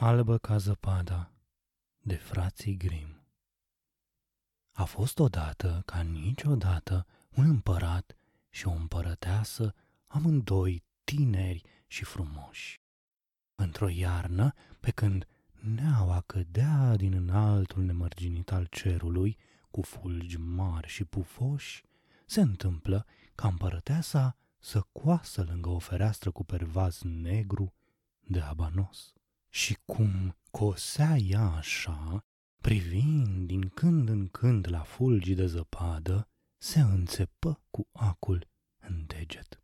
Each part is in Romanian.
Albă ca zăpada de frații Grim. A fost odată, ca niciodată, un împărat și o împărăteasă, amândoi tineri și frumoși. Într-o iarnă, pe când neaua cădea din înaltul nemărginit al cerului, cu fulgi mari și pufoși, se întâmplă ca împărăteasa să coasă lângă o fereastră cu pervaz negru de abanos. Și cum cosea ea așa, privind din când în când la fulgi de zăpadă, se înțepă cu acul în deget.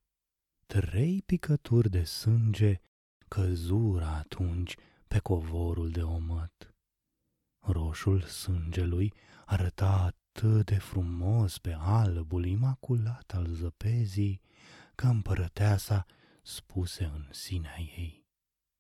Trei picături de sânge căzură atunci pe covorul de omăt. Roșul sângelui arăta atât de frumos pe albul imaculat al zăpezii, că împărăteasa spuse în sinea ei.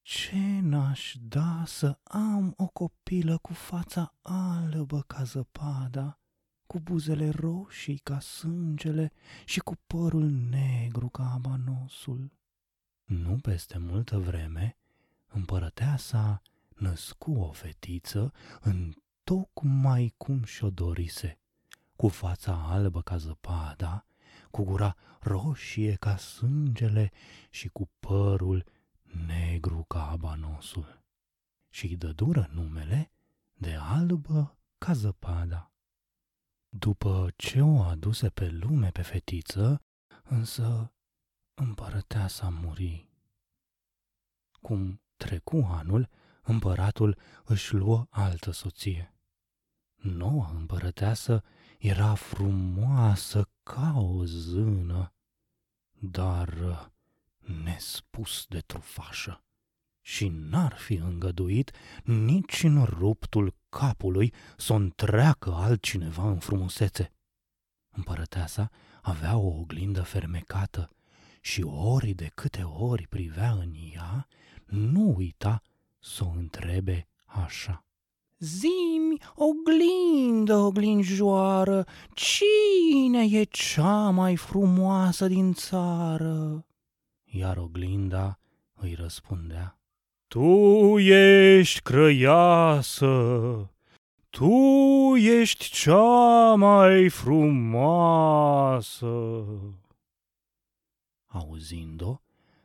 Ce n-aș da să am o copilă cu fața albă ca zăpada, cu buzele roșii ca sângele și cu părul negru ca abanosul. Nu peste multă vreme, împărăteasa născu o fetiță în tocmai cum și-o dorise, cu fața albă ca zăpada, cu gura roșie ca sângele și cu părul negru ca abanosul și îi dădură numele de albă ca zăpada. După ce o aduse pe lume pe fetiță, însă împărăteasa muri. Cum trecu anul, împăratul își luă altă soție. Noua împărăteasă era frumoasă ca o zână, dar nespus de trufașă și n-ar fi îngăduit nici în ruptul capului să o întreacă altcineva în frumusețe. Împărăteasa avea o oglindă fermecată și ori de câte ori privea în ea, nu uita să o întrebe așa. Zimi, oglindă, oglinjoară, cine e cea mai frumoasă din țară? Iar oglinda îi răspundea. Tu ești crăiasă, tu ești cea mai frumoasă. Auzind-o,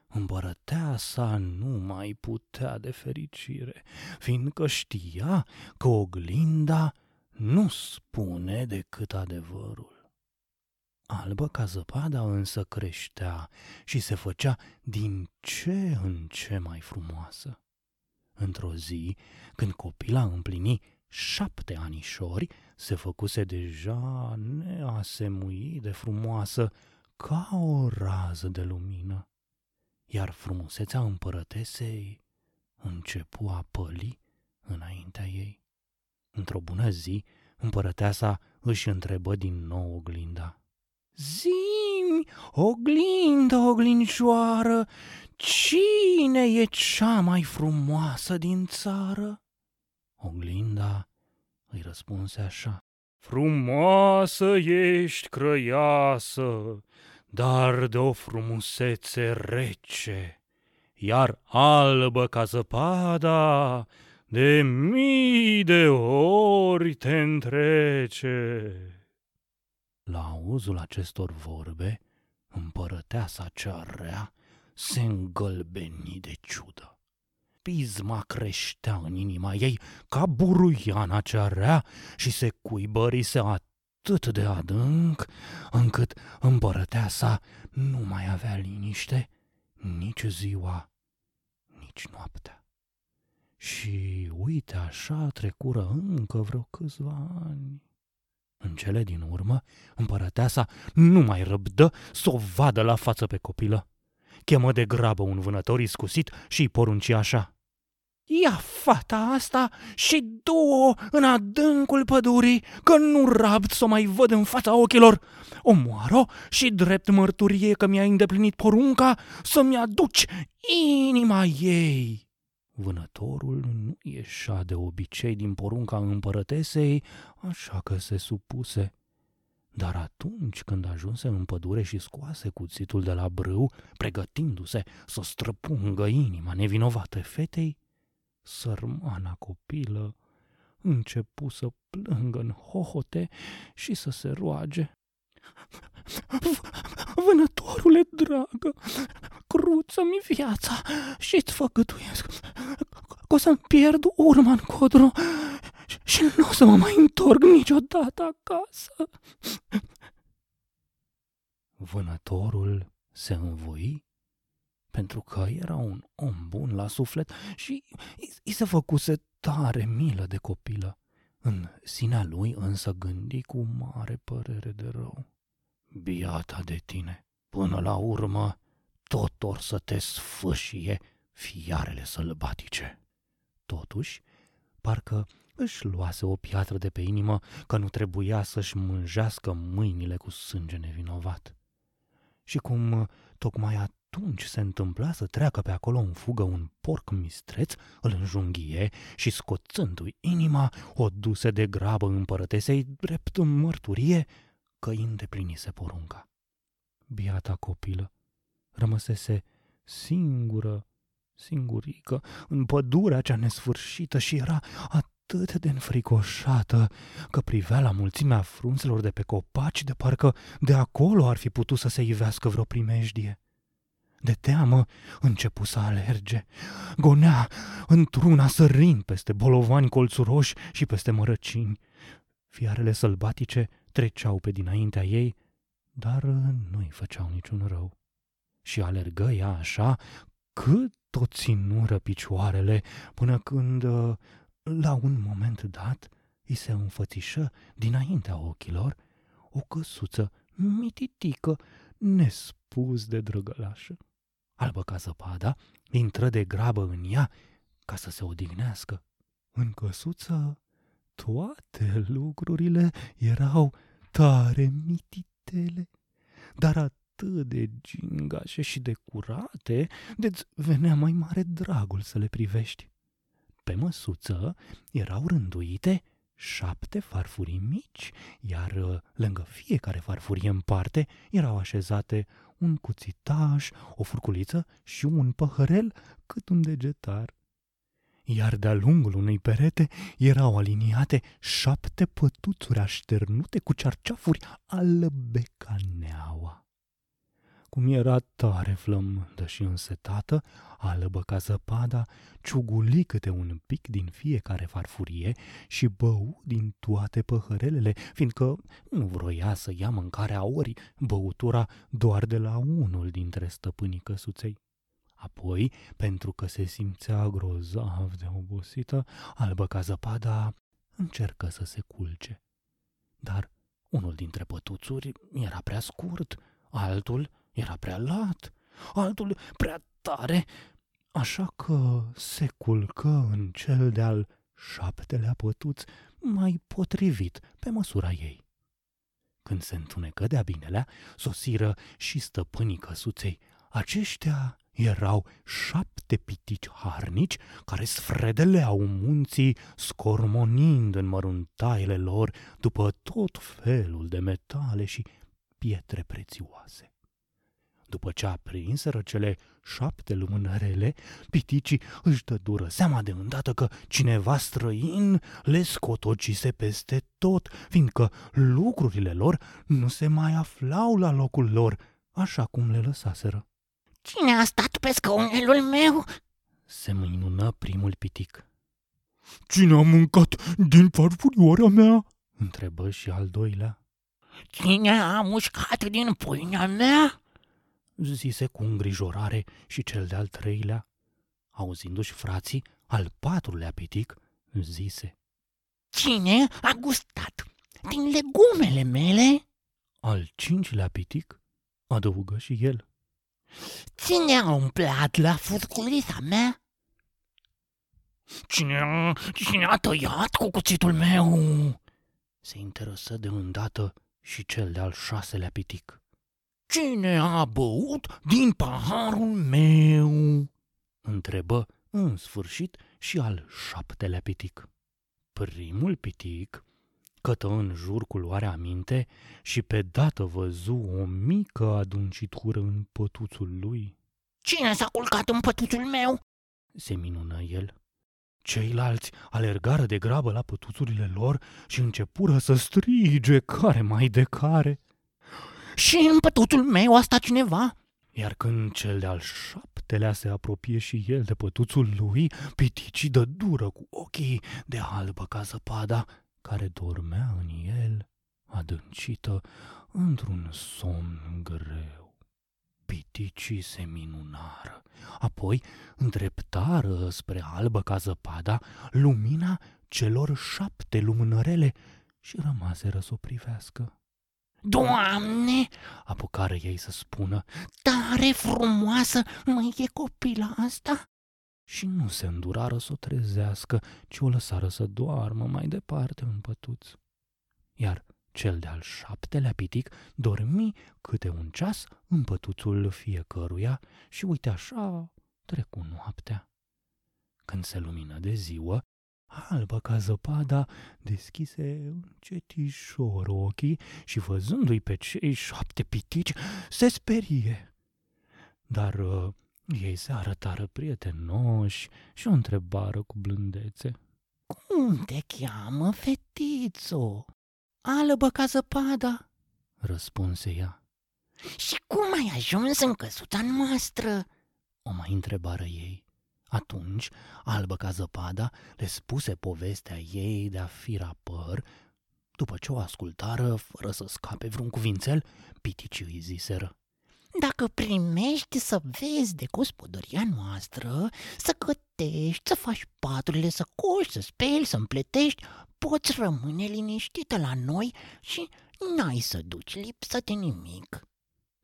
împărăteasa nu mai putea de fericire, fiindcă știa că oglinda nu spune decât adevărul. Albă ca zăpada însă creștea și se făcea din ce în ce mai frumoasă. Într-o zi, când copila împlini șapte anișori, se făcuse deja neasemuit de frumoasă ca o rază de lumină, iar frumusețea împărătesei începu a păli înaintea ei. Într-o bună zi, împărăteasa își întrebă din nou oglinda. Zimi, oglindă, oglinjoară, cine e cea mai frumoasă din țară? Oglinda îi răspunse așa. Frumoasă ești, crăiasă, dar de o frumusețe rece, iar albă ca zăpada, de mii de ori te întrece. La auzul acestor vorbe, împărăteasa cea rea se îngălbeni de ciudă. Pisma creștea în inima ei ca buruiana cea rea și se cuibărise atât de adânc, încât împărăteasa nu mai avea liniște nici ziua, nici noaptea. Și uite așa trecură încă vreo câțiva ani. În cele din urmă, împărăteasa nu mai răbdă să o vadă la față pe copilă. Chemă de grabă un vânător iscusit și îi porunci așa. Ia fata asta și du-o în adâncul pădurii, că nu rabd să o mai văd în fața ochilor. Omoară și drept mărturie că mi-a îndeplinit porunca să-mi aduci inima ei. Vânătorul nu ieșea de obicei din porunca împărătesei, așa că se supuse. Dar atunci când ajunse în pădure și scoase cuțitul de la brâu, pregătindu-se să străpungă inima nevinovată fetei, sărmana copilă începu să plângă în hohote și să se roage. Vânătorule dragă, cruță-mi viața și-ți făgăduiesc că o să-mi pierd urma în codru și nu o să mă mai întorc niciodată acasă. Vânătorul se învoi pentru că era un om bun la suflet și îi se făcuse tare milă de copilă. În sinea lui însă gândi cu mare părere de rău. Biata de tine, până la urmă tot or să te sfâșie fiarele sălbatice. Totuși, parcă își luase o piatră de pe inimă că nu trebuia să-și mânjească mâinile cu sânge nevinovat. Și cum tocmai atunci se întâmpla să treacă pe acolo în fugă un porc mistreț, îl înjunghie și scoțându-i inima, o duse de grabă împărătesei drept în mărturie că îi îndeplinise porunca. Biata copilă rămăsese singură, singurică, în pădurea cea nesfârșită și era atât de înfricoșată că privea la mulțimea frunzelor de pe copaci de parcă de acolo ar fi putut să se ivească vreo primejdie. De teamă începu să alerge. Gonea într-una sărind peste bolovani colțuroși și peste mărăcini. Fiarele sălbatice treceau pe dinaintea ei, dar nu-i făceau niciun rău. Și alergă ea așa cât tot ținură picioarele până când, la un moment dat, îi se înfățișă dinaintea ochilor o căsuță mititică, nespus de drăgălașă albă ca zăpada, intră de grabă în ea ca să se odihnească. În căsuță toate lucrurile erau tare mititele, dar atât de gingașe și de curate, de venea mai mare dragul să le privești. Pe măsuță erau rânduite șapte farfurii mici, iar lângă fiecare farfurie în parte erau așezate un cuțitaș, o furculiță și un păhărel cât un degetar. Iar de-a lungul unei perete erau aliniate șapte pătuțuri așternute cu cerceafuri albe ca neaua cum era tare flămândă și însetată, albă ca zăpada, ciuguli câte un pic din fiecare farfurie și bău din toate păhărelele, fiindcă nu vroia să ia mâncarea ori băutura doar de la unul dintre stăpânii căsuței. Apoi, pentru că se simțea grozav de obosită, albă ca zăpada încercă să se culce. Dar unul dintre pătuțuri era prea scurt, altul era prea lat, altul prea tare, așa că se culcă în cel de-al șaptelea pătuț mai potrivit pe măsura ei. Când se întunecă de-a binelea, sosiră și stăpânii căsuței. Aceștia erau șapte pitici harnici care sfredeleau munții, scormonind în măruntaiele lor după tot felul de metale și pietre prețioase. După ce aprinseră cele șapte lumânărele, piticii își dă dură seama de îndată că cineva străin le scotocise peste tot, fiindcă lucrurile lor nu se mai aflau la locul lor, așa cum le lăsaseră. Cine a stat pe scaunelul meu? Se mâinună primul pitic. Cine a mâncat din farfurioara mea? Întrebă și al doilea. Cine a mușcat din pâinea mea? zise cu îngrijorare și cel de-al treilea. Auzindu-și frații, al patrulea pitic zise. Cine a gustat din legumele mele? Al cincilea pitic adăugă și el. Cine a umplat la furculița mea? Cine a, cine a tăiat cu cuțitul meu? Se interesă de îndată și cel de-al șaselea pitic. Cine a băut din paharul meu? Întrebă în sfârșit și al șaptelea pitic. Primul pitic cătă în jur cu luarea aminte și pe dată văzu o mică aduncitură în pătuțul lui. Cine s-a culcat în pătuțul meu? Se minună el. Ceilalți alergară de grabă la pătuțurile lor și începură să strige care mai de care. Și în pătuțul meu a stat cineva? Iar când cel de-al șaptelea se apropie și el de pătuțul lui, piticii dă dură cu ochii de albă ca zăpada, care dormea în el, adâncită într-un somn greu. Piticii se minunară, apoi îndreptară spre albă ca zăpada lumina celor șapte lumânărele și rămaseră să o privească. Doamne, Apucară ei să spună tare frumoasă mai e copila asta? Și nu se îndurară să o trezească, ci o lăsară să doarmă mai departe în pătuț. Iar cel de-al șaptelea pitic dormi câte un ceas în pătuțul fiecăruia și uite așa trecu noaptea. Când se lumină de ziua, albă ca zăpada deschise încetișor ochii și văzându-i pe cei șapte pitici, se sperie. Dar uh, ei se arătară prietenoși și o întrebară cu blândețe. Cum te cheamă, fetițo? Albă ca zăpada. Răspunse ea. Și cum ai ajuns în căsuța noastră? O mai întrebară ei. Atunci, albă ca zăpada, le spuse povestea ei de-a fi rapăr. După ce o ascultară, fără să scape vreun cuvințel, piticii îi ziseră. Dacă primești să vezi de gospodăria noastră, să gătești, să faci paturile, să coși, să speli, să împletești, poți rămâne liniștită la noi și n-ai să duci lipsă de nimic.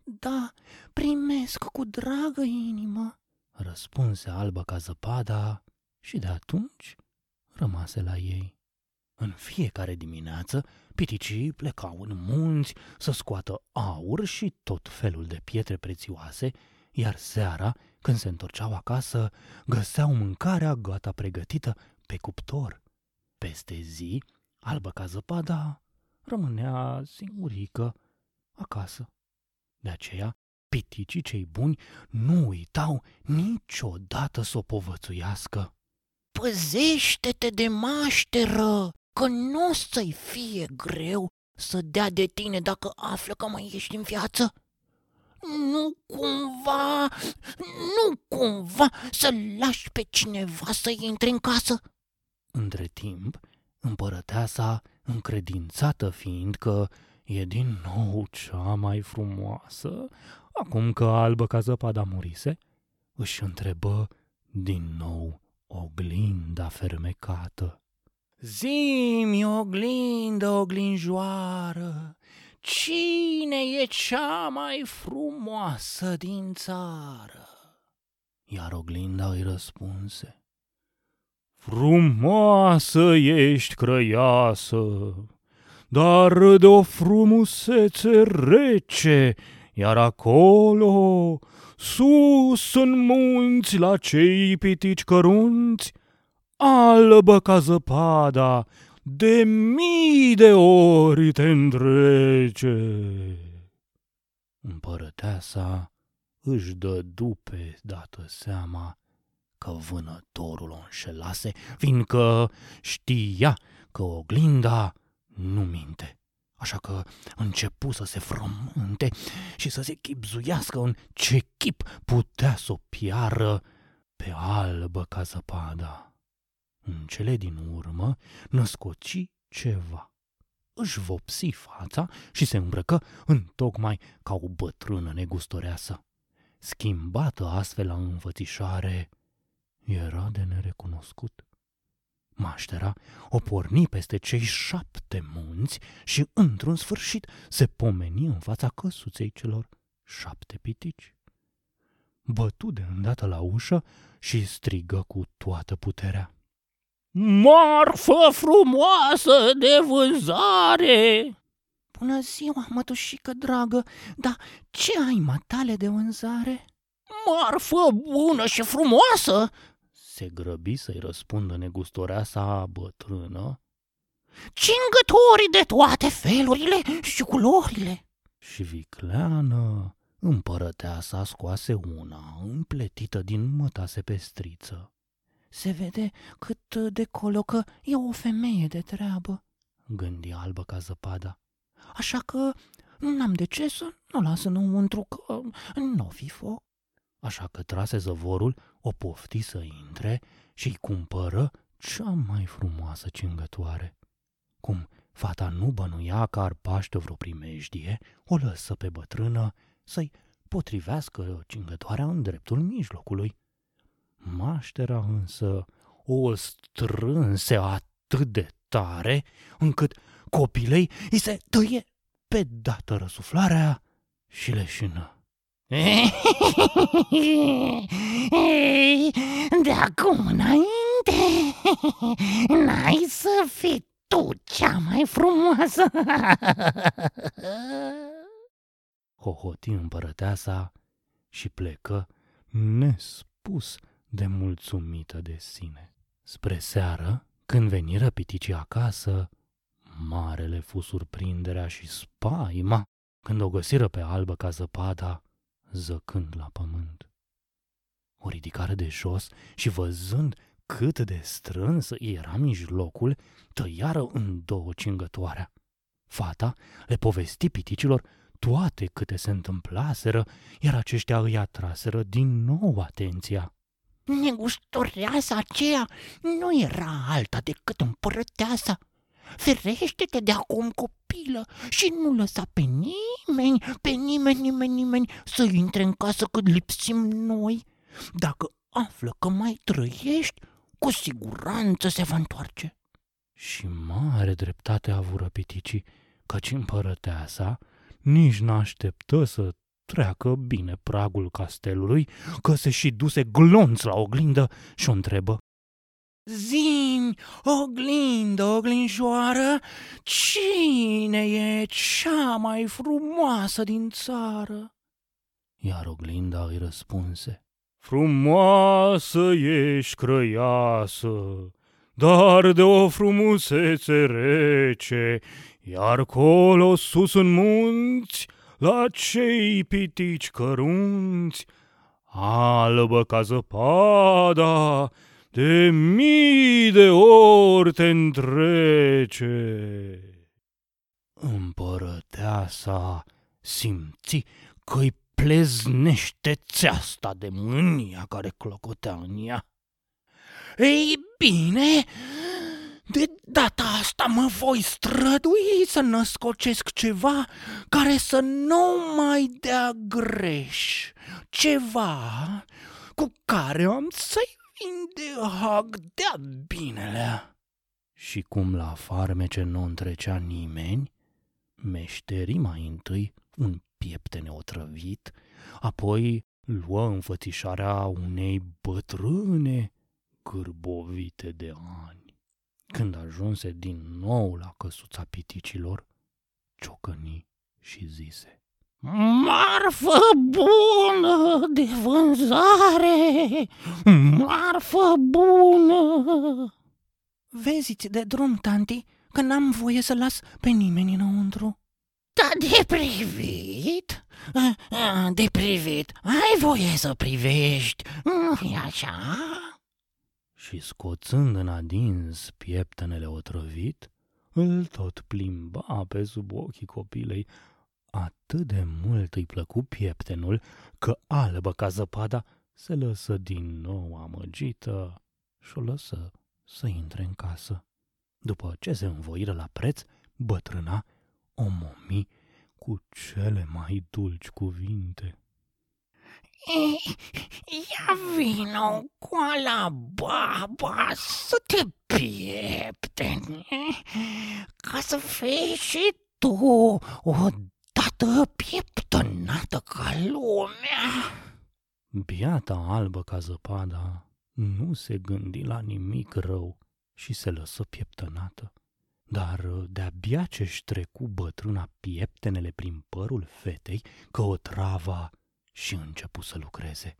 Da, primesc cu dragă inimă, răspunse albă ca zăpada și de atunci rămase la ei. În fiecare dimineață, piticii plecau în munți să scoată aur și tot felul de pietre prețioase, iar seara, când se întorceau acasă, găseau mâncarea gata pregătită pe cuptor. Peste zi, albă ca zăpada, rămânea singurică acasă. De aceea, piticii cei buni nu uitau niciodată să o povățuiască. Păzește-te de mașteră, că nu o să-i fie greu să dea de tine dacă află că mai ești în viață. Nu cumva, nu cumva să lași pe cineva să intre în casă. Între timp, împărăteasa, încredințată fiind că e din nou cea mai frumoasă, acum că albă ca zăpada murise, își întrebă din nou oglinda fermecată. Zimi, oglindă, oglinjoară, cine e cea mai frumoasă din țară? Iar oglinda îi răspunse. Frumoasă ești, crăiasă, dar de o frumusețe rece, iar acolo, sus în munți, la cei pitici cărunți, albă ca zăpada, de mii de ori te întrece. Împărăteasa își dă dupe dată seama că vânătorul o înșelase, fiindcă știa că oglinda nu minte. Așa că începu să se frământe și să se chipzuiască în ce chip putea să o piară pe albă ca zăpada. În cele din urmă născoci ceva. Își vopsi fața și se îmbrăcă în tocmai ca o bătrână negustoreasă. Schimbată astfel la înfățișare, era de nerecunoscut. Maștera o porni peste cei șapte munți și, într-un sfârșit, se pomeni în fața căsuței celor șapte pitici. Bătu de îndată la ușă și strigă cu toată puterea. Marfă frumoasă de vânzare! Bună ziua, mătușică dragă, dar ce ai matale de vânzare? Marfă bună și frumoasă! Se grăbi să-i răspundă negustorea sa bătrână Cingători de toate felurile și culorile! și vicleană împărăteasa scoase una împletită din mătase pestriță. Se vede cât de colo că e o femeie de treabă, gândi albă ca zăpada. așa că n-am de ce să nu las înăuntru că nu fi foc. Așa că trase zăvorul, o pofti să intre și-i cumpără cea mai frumoasă cingătoare. Cum fata nu bănuia că ar paște vreo primejdie, o lăsă pe bătrână să-i potrivească cingătoarea în dreptul mijlocului. Maștera însă o strânse atât de tare încât copilei îi se tăie pe dată răsuflarea și leșină. De acum înainte, n-ai să fii tu cea mai frumoasă. Hohoti împărăteasa și plecă nespus de mulțumită de sine. Spre seară, când veniră piticii acasă, marele fu surprinderea și spaima când o găsiră pe albă ca zăpada, zăcând la pământ. O ridicară de jos și văzând cât de strânsă era mijlocul, tăiară în două cingătoarea. Fata le povesti piticilor toate câte se întâmplaseră, iar aceștia îi atraseră din nou atenția. Negustoreasa aceea nu era alta decât împărăteasa. Ferește-te de acum, copilă, și nu lăsa pe nimeni, pe nimeni, nimeni, nimeni să intre în casă cât lipsim noi. Dacă află că mai trăiești, cu siguranță se va întoarce. Și mare dreptate a avut răpiticii, căci împărăteasa nici n-așteptă să treacă bine pragul castelului, că se și duse glonț la oglindă și o întrebă. Zim, oglindă, oglinjoară, cine e cea mai frumoasă din țară? Iar oglinda îi răspunse. Frumoasă ești crăiasă, dar de o frumusețe rece, iar colo sus în munți, la cei pitici cărunți, albă ca zăpada, de mii de ori te întrece. Împărăteasa simți că-i pleznește țeasta de mânia care clocotea în ea. Ei bine, de data asta mă voi strădui să născocesc ceva care să nu mai dea greș. Ceva cu care am să-i vindehag de-a binele. Și cum la farmece nu întrecea nimeni, meșteri mai întâi un pieptene otrăvit, apoi luă înfățișarea unei bătrâne gârbovite de ani. Când ajunse din nou la căsuța piticilor, ciocăni și zise. Marfă bună de vânzare! Marfă bună! Vezi de drum, tanti, că n-am voie să las pe nimeni înăuntru. Da, de privit? De privit. Ai voie să privești, nu e așa? Și scoțând în adins pieptenele otrăvit, îl tot plimba pe sub ochii copilei. Atât de mult îi plăcu pieptenul că albă ca zăpada se lăsă din nou amăgită și o lăsă să intre în casă. După ce se învoiră la preț, bătrâna o momi cu cele mai dulci cuvinte. Ia vino cu ala baba să te pieptene, ca să fii și tu o dată pieptănată ca lumea. Biata albă ca zăpada nu se gândi la nimic rău și se lăsă pieptănată. Dar de-abia ce-și trecu bătrâna pieptenele prin părul fetei, că o trava și începu să lucreze.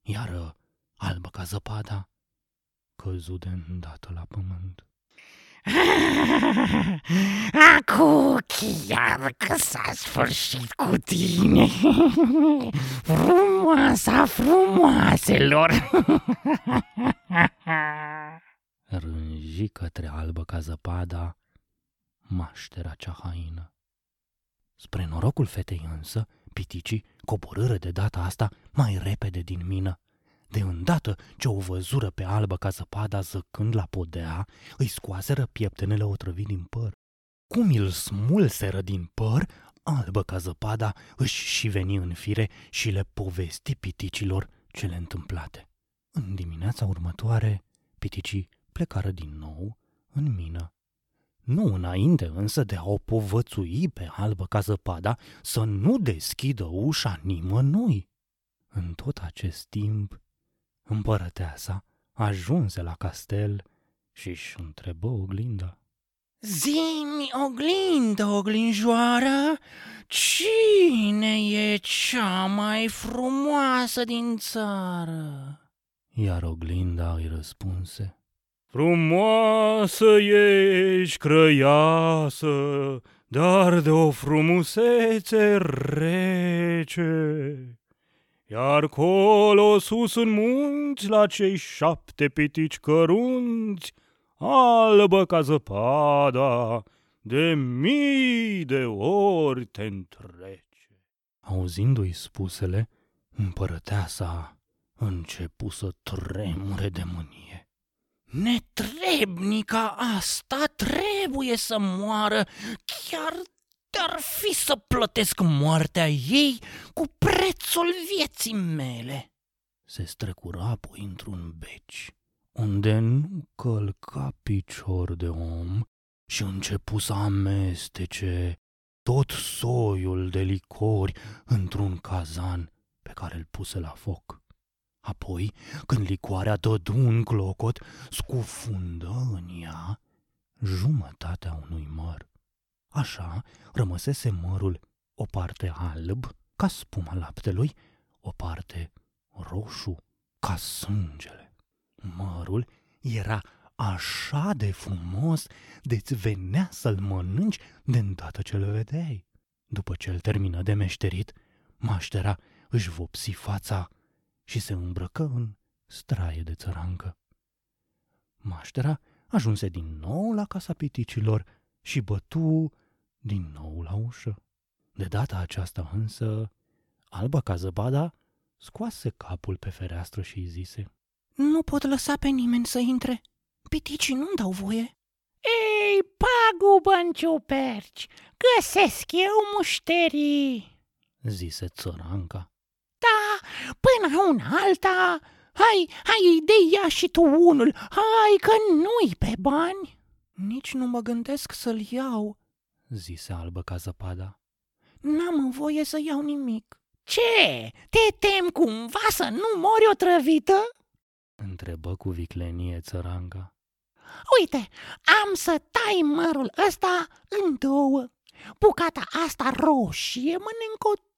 Iar albă ca zăpada, căzu de îndată la pământ. Acu chiar că s-a sfârșit cu tine Frumoasa frumoaselor Rânji către albă ca zăpada maștera cea haină. Spre norocul fetei însă, piticii coborâră de data asta mai repede din mină. De îndată ce o văzură pe albă ca zăpada zăcând la podea, îi scoaseră pieptenele otrăvit din păr. Cum îl smulseră din păr, albă ca zăpada își și veni în fire și le povesti piticilor cele întâmplate. În dimineața următoare, piticii plecară din nou în mină. Nu înainte însă de a o povățui pe albă ca zăpada să nu deschidă ușa nimănui. În tot acest timp, împărăteasa ajunse la castel și își întrebă oglinda. Zimi, oglindă, oglinjoară, cine e cea mai frumoasă din țară? Iar oglinda îi răspunse. Frumoasă ești, crăiasă, dar de o frumusețe rece. Iar colo sus în munți, la cei șapte pitici cărunți, albă ca zăpada, de mii de ori te întrece. Auzindu-i spusele, împărăteasa începu să tremure de mânie. Netrebnica asta trebuie să moară, chiar dar fi să plătesc moartea ei cu prețul vieții mele. Se strecura apoi într-un beci, unde nu călca picior de om și începu să amestece tot soiul de licori într-un cazan pe care îl puse la foc. Apoi, când licoarea dădu un clocot, scufundă în ea jumătatea unui măr. Așa rămăsese mărul o parte alb, ca spuma laptelui, o parte roșu, ca sângele. Mărul era așa de frumos de-ți venea să-l mănânci de îndată ce-l vedeai. După ce îl termină de meșterit, maștera își vopsi fața și se îmbrăcă în straie de țărancă. Maștera ajunse din nou la casa piticilor și bătu din nou la ușă. De data aceasta însă, alba ca zăpada scoase capul pe fereastră și îi zise Nu pot lăsa pe nimeni să intre. Piticii nu-mi dau voie. Ei, pagubă în ciuperci, găsesc eu mușterii, zise țăranca. Da, până una alta, hai, hai, de ia și tu unul, hai că nu-i pe bani. Nici nu mă gândesc să-l iau, zise albă ca zăpada. N-am voie să iau nimic. Ce? Te tem cumva să nu mori o trăvită? Întrebă cu viclenie țăranga. Uite, am să tai mărul ăsta în două. Bucata asta roșie mănânc-o tu,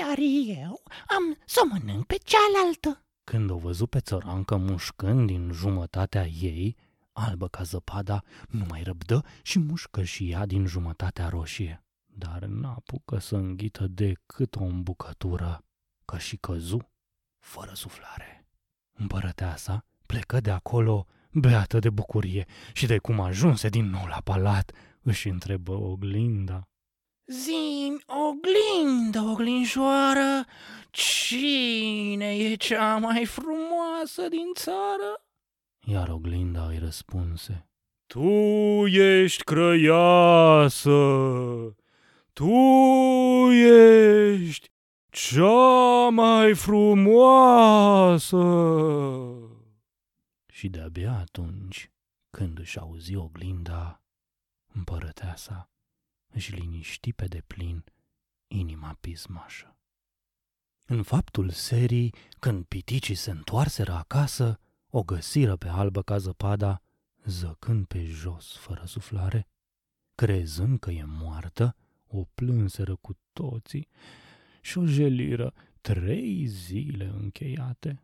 iar eu am să o mănânc pe cealaltă. Când o văzu pe țărancă mușcând din jumătatea ei, albă ca zăpada, nu mai răbdă și mușcă și ea din jumătatea roșie. Dar n-apucă să înghită decât o îmbucătură, că și căzu, fără suflare. Împărăteasa plecă de acolo beată de bucurie și de cum ajunse din nou la palat, își întrebă oglinda. Zim, oglindă, oglinjoară, cine e cea mai frumoasă din țară? Iar oglinda îi răspunse. Tu ești crăiasă, tu ești cea mai frumoasă. Și de-abia atunci, când își auzi oglinda, împărăteasa își liniști pe deplin inima pismașă. În faptul serii, când piticii se întoarseră acasă, o găsiră pe albă ca zăpada, zăcând pe jos fără suflare. Crezând că e moartă, o plânseră cu toții și o jeliră trei zile încheiate.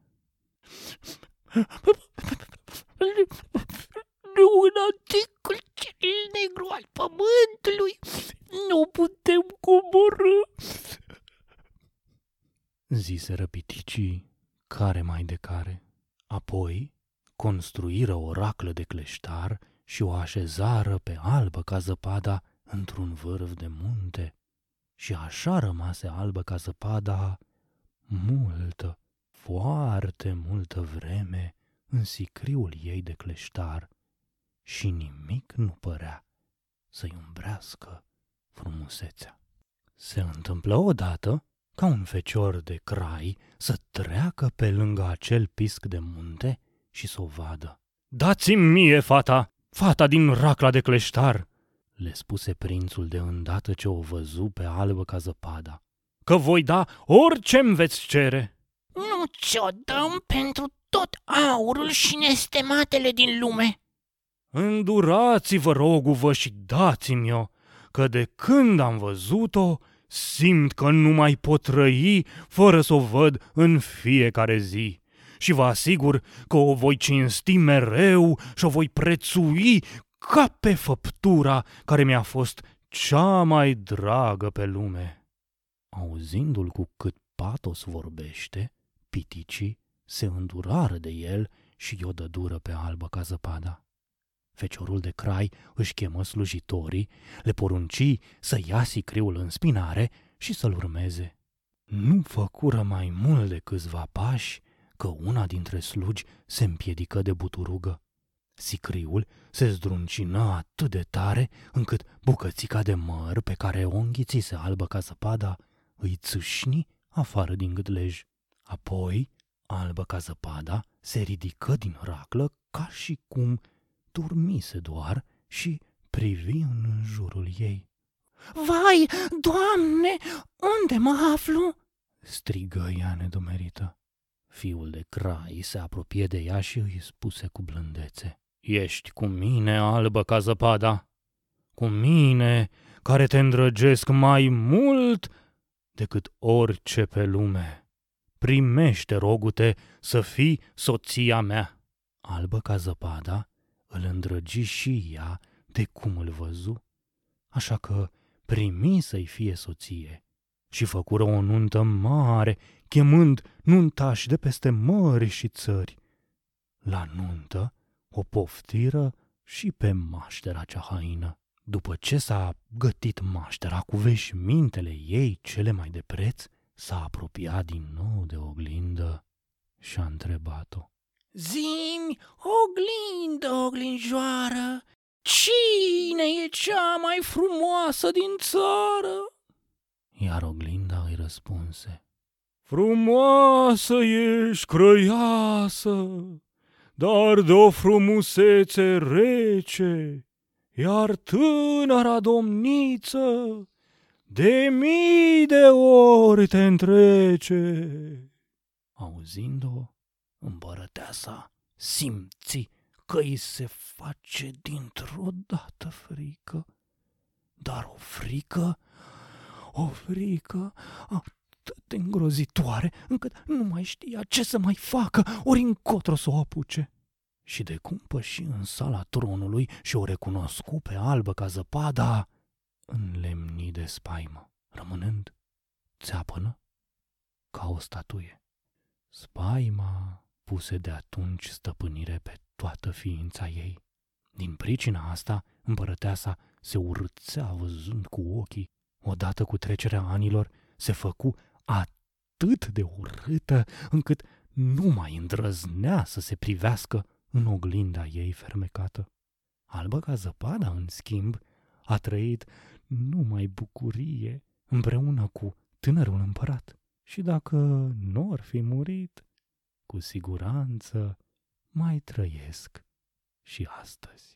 nu în anticul cel negru al pământului nu putem coborâ. Ziseră piticii care mai de care. Apoi construiră o raclă de cleștar și o așezară pe albă ca zăpada într-un vârf de munte. Și așa rămase albă ca zăpada multă, foarte multă vreme în sicriul ei de cleștar și nimic nu părea să-i umbrească frumusețea. Se întâmplă odată ca un fecior de crai să treacă pe lângă acel pisc de munte și să o vadă. Dați-mi mie fata, fata din racla de cleștar, le spuse prințul de îndată ce o văzu pe albă ca zăpada, că voi da orice-mi veți cere. Nu ți-o dăm pentru tot aurul și nestematele din lume. Îndurați-vă, roguvă, și dați-mi-o, că de când am văzut-o, simt că nu mai pot trăi fără să o văd în fiecare zi. Și vă asigur că o voi cinsti mereu și o voi prețui ca pe făptura care mi-a fost cea mai dragă pe lume. Auzindu-l cu cât patos vorbește, piticii se îndurară de el și i-o dădură pe albă ca zăpada. Feciorul de crai își chemă slujitorii, le porunci să ia sicriul în spinare și să-l urmeze. Nu făcură mai mult de câțiva pași că una dintre slugi se împiedică de buturugă. Sicriul se zdruncină atât de tare încât bucățica de măr pe care o înghițise albă ca zăpada îi țâșni afară din gâtlej. Apoi, albă ca zăpada se ridică din raclă ca și cum dormise doar și privi în jurul ei. Vai, Doamne, unde mă aflu? strigă ea nedumerită. Fiul de crai se apropie de ea și îi spuse cu blândețe. Ești cu mine, albă ca zăpada, cu mine, care te îndrăgesc mai mult decât orice pe lume. Primește, rogute, să fii soția mea. Albă ca zăpada, îl îndrăgi și ea de cum îl văzu, așa că primi să-i fie soție și făcură o nuntă mare, chemând nuntași de peste mări și țări. La nuntă o poftiră și pe maștera cea haină. După ce s-a gătit maștera cu veșmintele ei cele mai de preț, s-a apropiat din nou de oglindă și a întrebat-o. Zimi, oglindă, oglinjoară, cine e cea mai frumoasă din țară? Iar oglinda îi răspunse. Frumoasă ești, crăiasă, dar de o frumusețe rece, iar tânăra domniță de mii de ori te întrece. Auzind-o, împărăteasa simți că îi se face dintr-o dată frică, dar o frică, o frică atât de îngrozitoare încât nu mai știa ce să mai facă, ori încotro să o apuce. Și de cum păși în sala tronului și o recunoscu pe albă ca zăpada, înlemni de spaimă, rămânând țeapănă ca o statuie. Spaima puse de atunci stăpânire pe toată ființa ei. Din pricina asta, împărăteasa se urțea văzând cu ochii. Odată cu trecerea anilor, se făcu atât de urâtă încât nu mai îndrăznea să se privească în oglinda ei fermecată. Albă ca zăpada, în schimb, a trăit numai bucurie împreună cu tânărul împărat. Și dacă nu ar fi murit, cu siguranță mai trăiesc și astăzi.